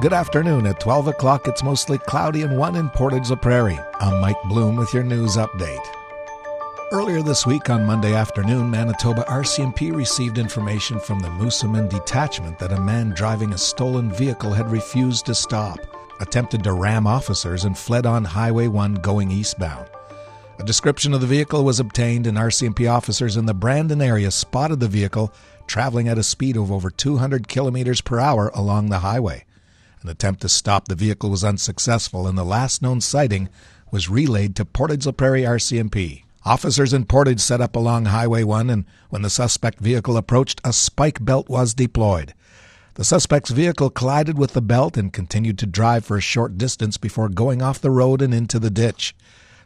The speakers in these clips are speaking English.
Good afternoon. At 12 o'clock, it's mostly cloudy and 1 in Portage la Prairie. I'm Mike Bloom with your news update. Earlier this week on Monday afternoon, Manitoba RCMP received information from the Moosomin detachment that a man driving a stolen vehicle had refused to stop, attempted to ram officers, and fled on Highway 1 going eastbound. A description of the vehicle was obtained, and RCMP officers in the Brandon area spotted the vehicle traveling at a speed of over 200 kilometers per hour along the highway. An attempt to stop the vehicle was unsuccessful, and the last known sighting was relayed to Portage la Prairie RCMP. Officers in Portage set up along Highway 1, and when the suspect vehicle approached, a spike belt was deployed. The suspect's vehicle collided with the belt and continued to drive for a short distance before going off the road and into the ditch.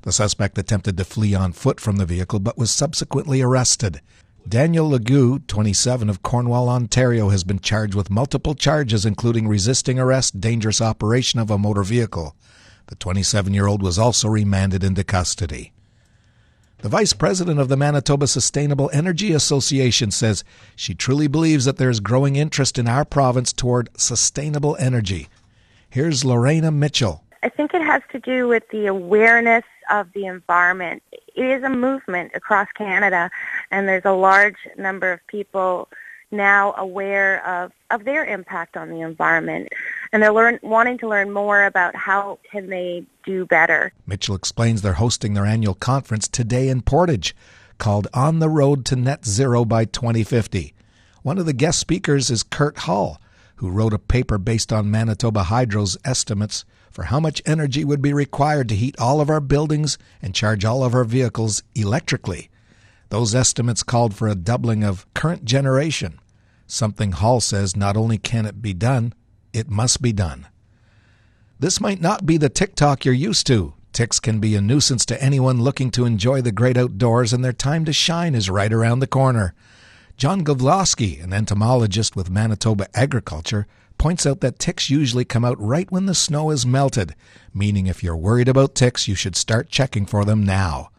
The suspect attempted to flee on foot from the vehicle but was subsequently arrested. Daniel Legou, 27, of Cornwall, Ontario, has been charged with multiple charges, including resisting arrest, dangerous operation of a motor vehicle. The 27 year old was also remanded into custody. The vice president of the Manitoba Sustainable Energy Association says she truly believes that there is growing interest in our province toward sustainable energy. Here's Lorena Mitchell. I think it has to do with the awareness of the environment. It is a movement across Canada, and there's a large number of people now aware of, of their impact on the environment and they're learn, wanting to learn more about how can they do better. Mitchell explains they're hosting their annual conference today in Portage called On the Road to Net Zero by 2050. One of the guest speakers is Kurt Hull, who wrote a paper based on Manitoba Hydro's estimates for how much energy would be required to heat all of our buildings and charge all of our vehicles electrically. Those estimates called for a doubling of current generation, something Hall says not only can it be done, it must be done. This might not be the tick TikTok you're used to. Ticks can be a nuisance to anyone looking to enjoy the great outdoors, and their time to shine is right around the corner. John Gavloski, an entomologist with Manitoba Agriculture, points out that ticks usually come out right when the snow is melted, meaning if you're worried about ticks, you should start checking for them now.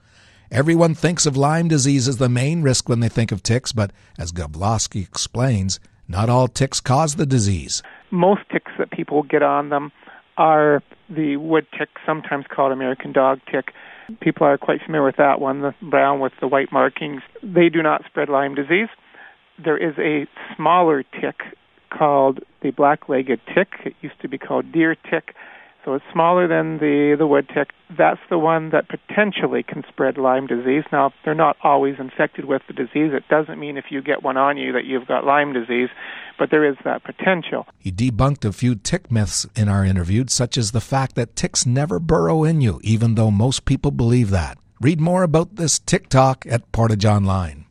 Everyone thinks of Lyme disease as the main risk when they think of ticks, but as Gavloski explains, not all ticks cause the disease. Most ticks that people get on them are the wood tick, sometimes called American dog tick. People are quite familiar with that one, the brown with the white markings. They do not spread Lyme disease. There is a smaller tick called the black-legged tick. It used to be called deer tick so it's smaller than the, the wood tick. That's the one that potentially can spread Lyme disease. Now, they're not always infected with the disease. It doesn't mean if you get one on you that you've got Lyme disease, but there is that potential. He debunked a few tick myths in our interview, such as the fact that ticks never burrow in you, even though most people believe that. Read more about this TikTok at Portage Online.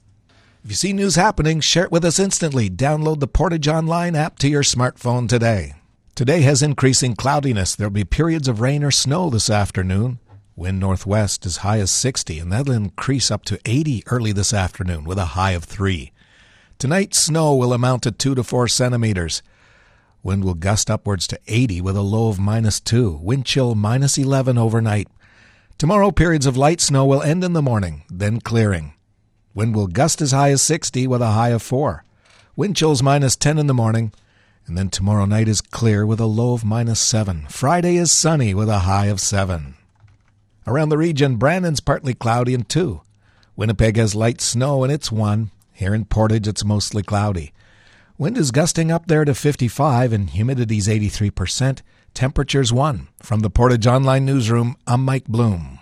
If you see news happening, share it with us instantly. Download the Portage Online app to your smartphone today. Today has increasing cloudiness. There'll be periods of rain or snow this afternoon. Wind northwest as high as 60, and that'll increase up to 80 early this afternoon with a high of 3. Tonight, snow will amount to 2 to 4 centimeters. Wind will gust upwards to 80 with a low of minus 2. Wind chill minus 11 overnight. Tomorrow, periods of light snow will end in the morning, then clearing. Wind will gust as high as 60 with a high of 4. Wind chills minus 10 in the morning and then tomorrow night is clear with a low of minus 7. Friday is sunny with a high of 7. Around the region, Brandon's partly cloudy and 2. Winnipeg has light snow and it's 1. Here in Portage, it's mostly cloudy. Wind is gusting up there to 55 and humidity's 83%. Temperature's 1. From the Portage Online Newsroom, I'm Mike Bloom.